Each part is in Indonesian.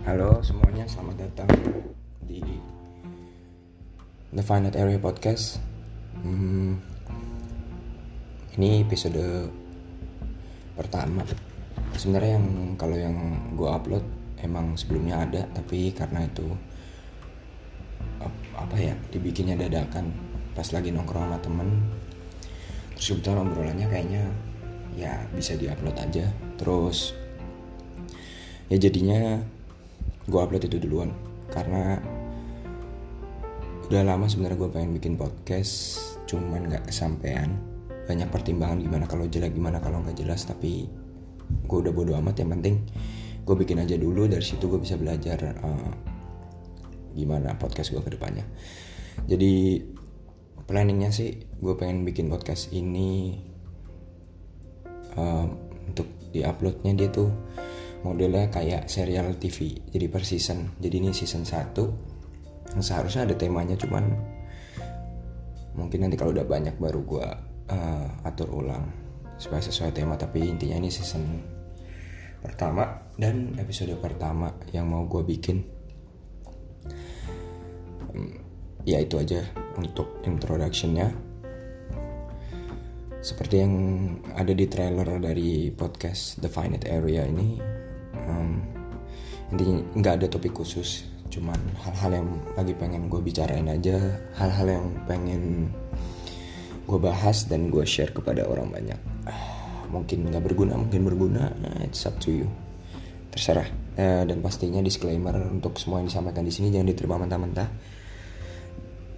Halo semuanya, selamat datang di The Finite Area Podcast. Hmm, ini episode pertama. Sebenarnya yang kalau yang gue upload emang sebelumnya ada, tapi karena itu apa ya dibikinnya dadakan pas lagi nongkrong sama temen terus kebetulan obrolannya kayaknya ya bisa diupload aja terus ya jadinya gue upload itu duluan. Karena udah lama sebenarnya gue pengen bikin podcast cuman nggak kesampaian. Banyak pertimbangan gimana kalau jelek gimana kalau nggak jelas tapi gue udah bodo amat. Yang penting gue bikin aja dulu dari situ gue bisa belajar uh, gimana podcast gue ke depannya jadi planningnya sih gue pengen bikin podcast ini um, untuk diuploadnya dia tuh modelnya kayak serial TV jadi per season. Jadi ini season 1 yang seharusnya ada temanya cuman mungkin nanti kalau udah banyak baru gue uh, atur ulang supaya sesuai tema. Tapi intinya ini season pertama dan episode pertama yang mau gue bikin. Um, ya itu aja untuk introductionnya. Seperti yang ada di trailer dari podcast The Finite Area ini um, intinya nggak ada topik khusus cuman hal-hal yang lagi pengen gue bicarain aja hal-hal yang pengen gue bahas dan gue share kepada orang banyak. Mungkin nggak berguna mungkin berguna it's up to you. Terserah. Uh, dan pastinya disclaimer untuk semua yang disampaikan di sini jangan diterima mentah-mentah.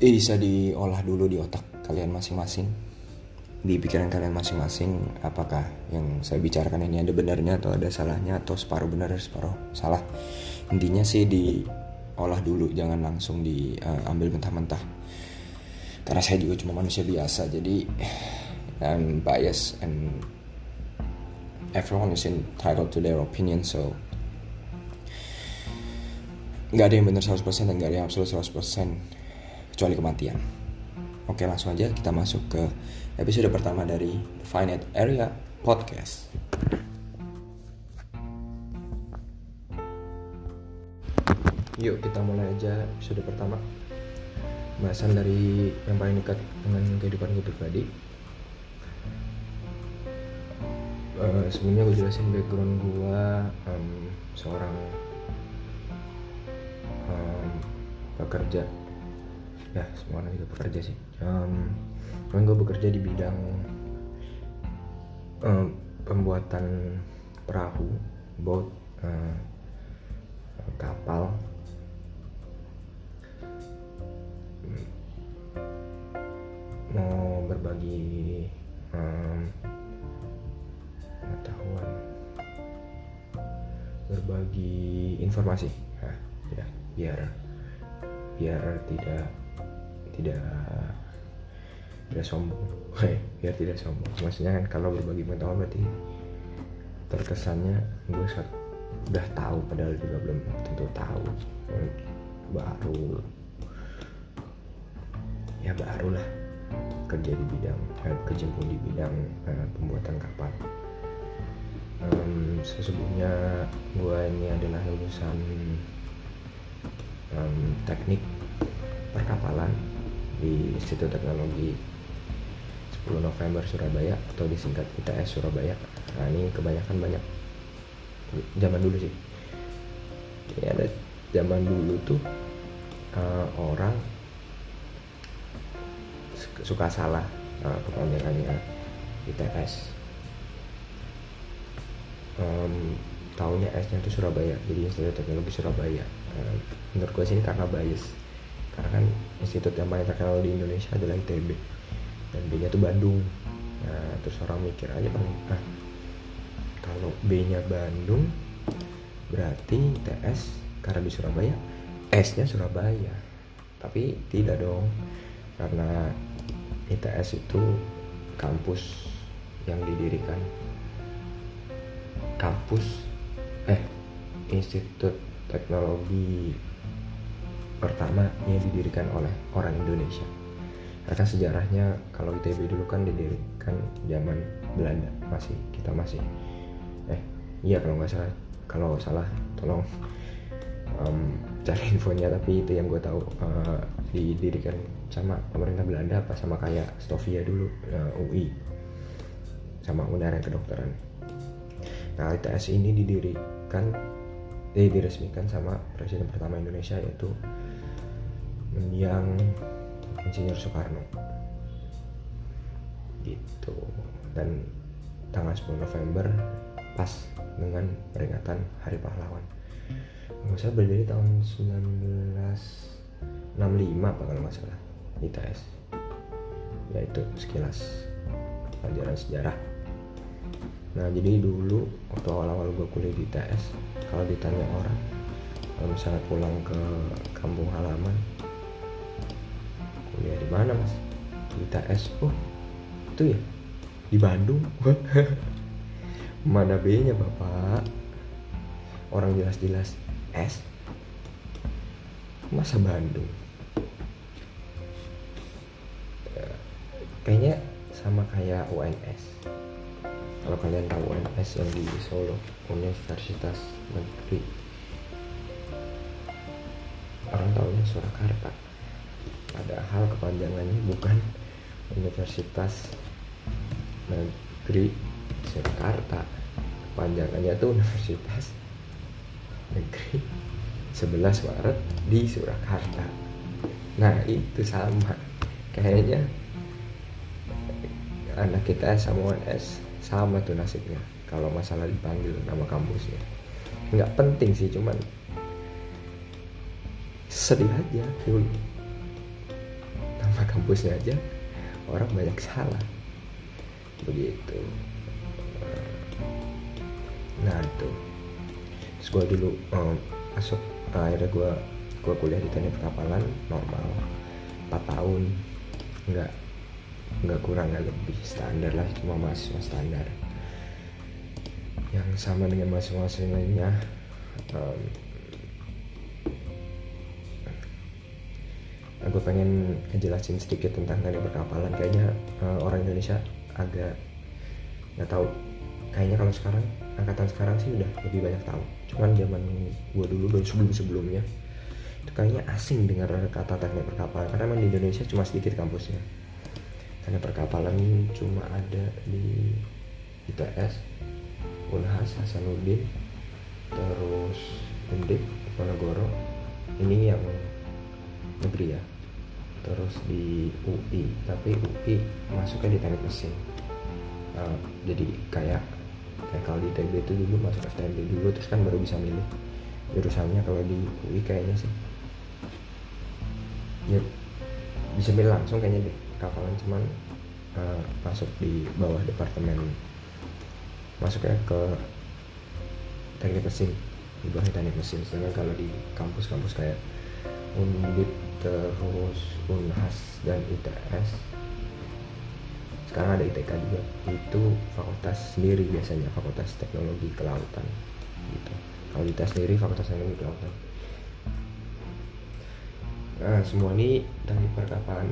Bisa diolah dulu di otak kalian masing-masing di pikiran kalian masing-masing apakah yang saya bicarakan ini ada benarnya atau ada salahnya atau separuh benar separuh salah intinya sih diolah dulu jangan langsung diambil uh, mentah-mentah karena saya juga cuma manusia biasa jadi I'm biased and everyone is entitled to their opinion so nggak ada yang benar 100% dan nggak ada yang absolut 100% kecuali kematian. Oke langsung aja kita masuk ke episode pertama dari Finite Area Podcast. Yuk kita mulai aja episode pertama Bahasan dari yang paling dekat dengan kehidupan gue pribadi uh, Sebelumnya gue jelasin background gue um, Seorang um, pekerja ya semua orang juga bekerja sih. Um, gue bekerja di bidang um, pembuatan perahu boat uh, kapal. Mau berbagi um, pengetahuan. Berbagi informasi. Ya, ya biar biar tidak tidak tidak sombong. Biar tidak sombong. Maksudnya kan kalau berbagi pengetahuan berarti terkesannya gue udah tahu padahal juga belum tentu tahu. Baru ya baru lah kerja di bidang eh, di bidang eh, pembuatan kapal um, sesungguhnya gue ini adalah lulusan um, teknik perkapalan di Institut Teknologi 10 November Surabaya atau disingkat ITS Surabaya. Nah ini kebanyakan banyak. Zaman dulu sih. Ya ada zaman dulu tuh uh, orang suka salah uh, kepanjangannya ITS um, tahunnya S-nya itu Surabaya jadi Institut Teknologi Surabaya. Uh, menurut gue sih ini karena bias karena kan institut yang paling terkenal di Indonesia adalah ITB dan B. Nya tuh Bandung. Nah terus orang mikir aja bang ah kalau B nya Bandung berarti ITS karena di Surabaya S nya Surabaya. Tapi tidak dong karena ITS itu kampus yang didirikan. Kampus eh Institut Teknologi pertama yang didirikan oleh orang Indonesia. Karena sejarahnya kalau ITB dulu kan didirikan zaman Belanda masih kita masih eh iya kalau nggak salah kalau salah tolong um, cari infonya tapi itu yang gue tahu uh, didirikan sama pemerintah Belanda apa sama kayak Stovia dulu uh, UI sama UNER yang kedokteran. Nah ITS ini didirikan eh, diresmikan sama presiden pertama Indonesia yaitu mendiang Insinyur Soekarno. Gitu. Dan tanggal 10 November pas dengan peringatan Hari Pahlawan. Nggak salah berdiri tahun 1965 apa kalau nggak salah ITS yaitu sekilas pelajaran sejarah. Nah jadi dulu waktu awal-awal gue kuliah di ITS kalau ditanya orang kalau misalnya pulang ke kampung halaman kuliah di mana mas? Di ITS oh itu ya? Di Bandung mana B nya bapak? Orang jelas-jelas S? Masa Bandung? Ya, kayaknya sama kayak UNS kalau kalian tahu UNS yang di Solo Universitas Negeri. Orang tahunya Surakarta padahal kepanjangannya bukan Universitas Negeri Surakarta kepanjangannya tuh Universitas negeri 11 Maret di Surakarta. Nah itu sama. Kayaknya anak kita sama UNS sama tuh nasibnya. Kalau masalah dipanggil nama kampusnya. Nggak penting sih cuman sedih aja dulu kampusnya aja orang banyak salah. Begitu. Nah itu terus gue dulu um, masuk uh, akhirnya gue gue kuliah di teknik perkapalan normal. 4 tahun. Nggak nggak kurang nggak lebih. Standar lah cuma mahasiswa standar. Yang sama dengan mahasiswa lainnya um, gue pengen ngejelasin sedikit tentang teknik perkapalan. Kayaknya uh, orang Indonesia agak nggak tahu. Kayaknya kalau sekarang angkatan sekarang sih udah lebih banyak tahu. Cuman zaman gue dulu dan sebelum sebelumnya itu kayaknya asing dengar kata teknik perkapalan. Karena emang di Indonesia cuma sedikit kampusnya. Teknik perkapalan cuma ada di ITS Unhas Hasanuddin terus Undip Ponorogo ini yang negeri ya terus di UI tapi UI masuknya di teknik mesin. Uh, jadi kayak kayak kalau di ITB itu dulu masuk STMB dulu terus kan baru bisa milih jurusannya. Kalau di UI kayaknya sih ya bisa milih langsung kayaknya deh kapalan cuman uh, masuk di bawah departemen masuknya ke teknik mesin di bawah teknik mesin. Sedangkan kalau di kampus-kampus kayak Undip terus Unhas dan ITS sekarang ada ITK juga. Itu fakultas sendiri biasanya fakultas teknologi kelautan gitu. Kalau ITS sendiri fakultas teknologi kelautan. Nah semua ini dari perkapalan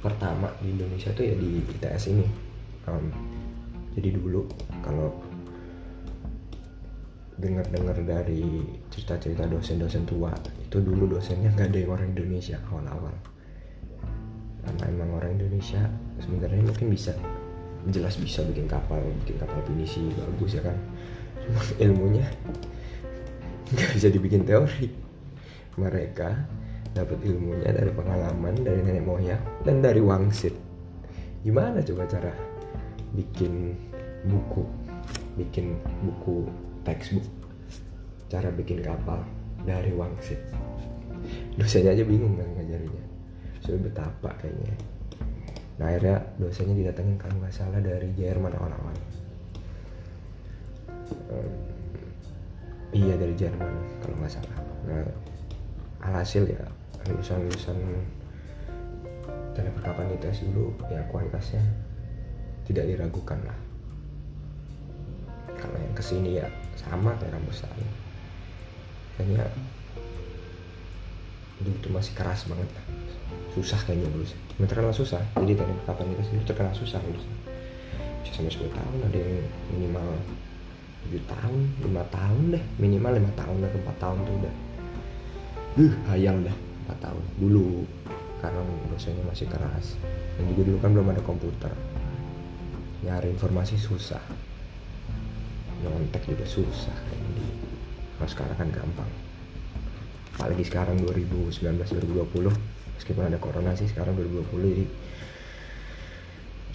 pertama di Indonesia tuh ya di ITS ini. Um, jadi dulu kalau dengar-dengar dari cerita-cerita dosen-dosen tua itu dulu dosennya nggak ada orang Indonesia awal-awal karena emang orang Indonesia sebenarnya mungkin bisa jelas bisa bikin kapal bikin kapal pinisi bagus ya kan. Cuma ilmunya nggak bisa dibikin teori. Mereka dapat ilmunya dari pengalaman dari nenek moyang dan dari wangsit. Gimana coba cara bikin buku bikin buku textbook? Cara bikin kapal dari wangsit. Dosennya aja bingung kan ngajarinnya sudah betapa kayaknya. Nah akhirnya dosennya didatengin kalau nggak salah dari Jerman awal-awal iya dari Jerman kalau nggak salah. Nah alhasil ya lulusan-lulusan teknik perkapalan ITS dulu ya kualitasnya tidak diragukan lah. Kalau yang ke sini ya sama kayak kampus lain kayaknya dulu tuh masih keras banget lah. Susah kayaknya dulu sih. Terkenal susah. Jadi teknik perkapalan ITS dulu terkenal susah lulus bisa sampai 10 tahun ada yang minimal 7 tahun 5 tahun deh. Minimal 5 tahun atau 4 tahun tuh udah. Uh hayal dah 4 tahun. Dulu karena dosennya masih keras. Dan juga dulu kan belum ada komputer. Nyari informasi susah. Nyontek juga susah. ini kalau sekarang kan gampang. Apalagi sekarang 2019 2020 meskipun ada corona sih sekarang 2020 jadi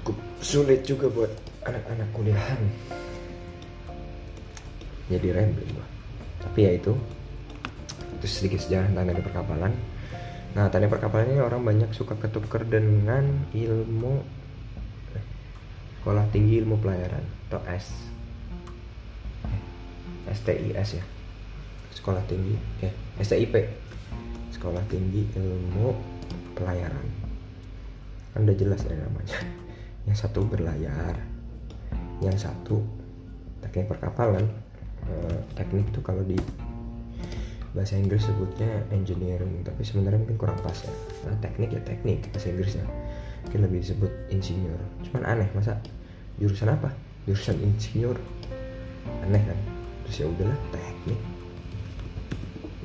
cukup sulit juga buat anak-anak kuliahan. Jadi rambling gua tapi ya itu itu sedikit sejarah tentang teknik perkapalan. Nah teknik perkapalan ini orang banyak suka ketuker dengan ilmu eh, sekolah tinggi ilmu pelayaran atau S. STIS ya sekolah tinggi ya STIP sekolah tinggi ilmu pelayaran. Kan udah jelas ya namanya. Yang satu berlayar yang satu teknik perkapalan. Eh, teknik tuh kalau di bahasa Inggris sebutnya engineering tapi sebenarnya mungkin kurang pas ya. Nah, teknik ya teknik bahasa Inggrisnya. Mungkin lebih disebut insinyur. Cuman aneh masa jurusan apa? Jurusan insinyur. Aneh kan? Terus ya udahlah teknik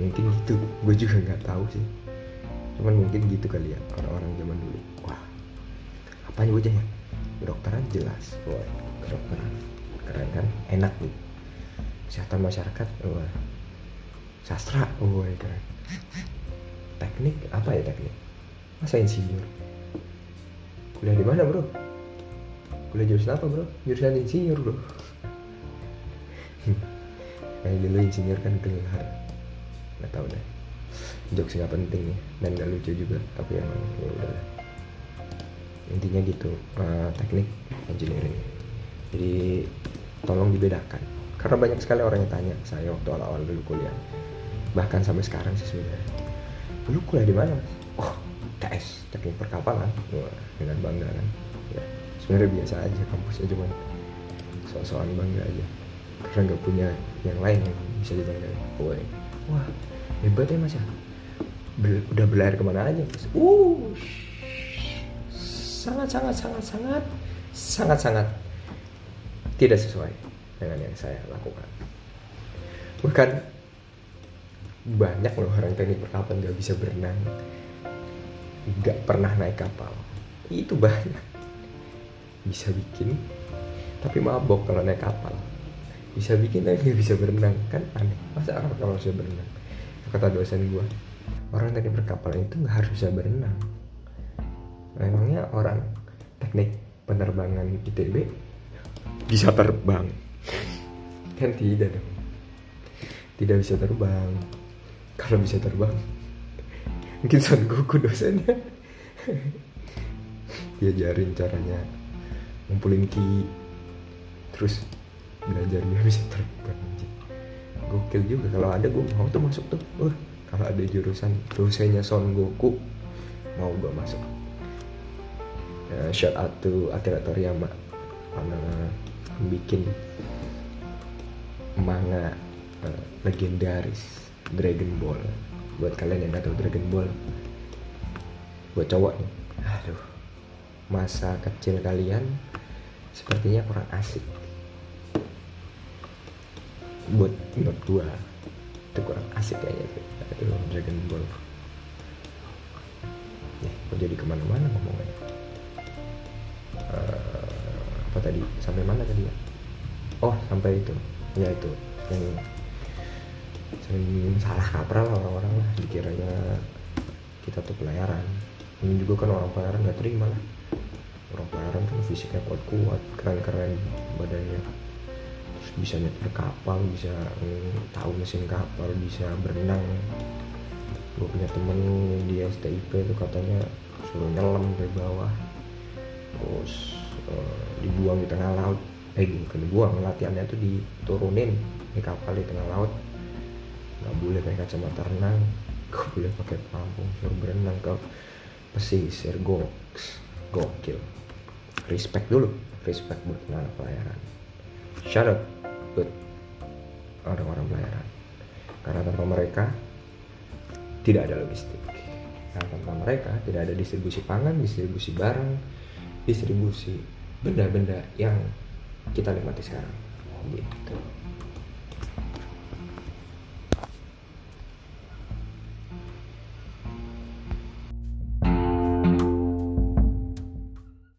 mungkin gitu gue juga nggak tahu sih. Cuman mungkin gitu kali ya orang-orang zaman dulu. Wah apa nih wajahnya? Kedokteran jelas wah kedokteran. Keren kan? Enak nih. Kesehatan masyarakat wah. Sastra oh keren. Teknik apa ya teknik? Masa insinyur? Kuliah di mana bro? Kuliah jurusan apa bro? Jurusan insinyur bro. Kayak dulu insinyur kan gelar nggak tahu deh. Jokes nggak penting ya dan nggak lucu juga tapi emang ya udah. Intinya gitu uh, teknik engineering. Jadi tolong dibedakan. Karena banyak sekali orang yang tanya saya waktu awal-awal dulu kuliah. Bahkan sampai sekarang sih sebenarnya. Dulu kuliah di mana oh TS teknik perkapalan. Wah, dengan bangga kan? Ya sebenarnya biasa aja kampusnya cuma soal-soal bangga aja. Karena nggak punya yang lain yang bisa dibanggain. Oh, wah hebat ya mas ya? Ber, udah berlayar ke mana aja mas? Uh sangat sangat sangat sangat sangat sangat tidak sesuai dengan yang saya lakukan. Bahkan banyak loh orang teknik perkapalan nggak bisa berenang nggak pernah naik kapal. Itu banyak. Bisa bikin tapi mabok kalau naik kapal bisa bikin tapi nggak bisa berenang. Kan aneh. Masa orang kalau bisa berenang? Kata dosen gue orang teknik perkapalan itu nggak harus bisa berenang. Memangnya orang teknik penerbangan ITB bisa terbang? Kan tidak dong. Tidak bisa terbang. Kalau bisa terbang mungkin Son Goku dosennya. Diajarin caranya ngumpulin ki. Terus belajar dia bisa terbang gokil juga kalau ada gue mau tuh masuk tuh. Uh, kalau ada jurusan dosennya Son Goku mau gue masuk. Uh, shout out to Akira Toriyama karena bikin manga uh, legendaris Dragon Ball. Buat kalian yang gak tahu Dragon Ball buat cowok nih. Aduh masa kecil kalian sepertinya kurang asik buat buat gua. Itu kurang asik kayaknya tuh Dragon Ball. Ya kok jadi ke mana-mana ngomongnya. Uh, apa tadi? Sampai mana tadi ya? Oh sampai itu. Ya itu. Yang sering salah kaprah lah orang-orang lah. Dikiranya kita tuh pelayaran ini juga kan orang pelayaran nggak terima lah. Orang pelayaran kan fisiknya kuat-kuat keren-keren badannya terus bisa nyetir kapal bisa mm, tahu mesin kapal bisa berenang. Gue punya temen di STIP itu katanya suruh nyelam dari bawah. Terus uh, dibuang di tengah laut. Eh bukan dibuang latihannya tuh diturunin di kapal di tengah laut. Nggak boleh pakai kacamata renang gak boleh pakai pelampung suruh berenang ke pesisir. Goks gokil. Respect dulu respect buat anak pelayaran out buat orang-orang pelayaran. Karena tanpa mereka tidak ada logistik. Karena tanpa mereka tidak ada distribusi pangan distribusi barang distribusi benda-benda yang kita nikmati sekarang. Gitu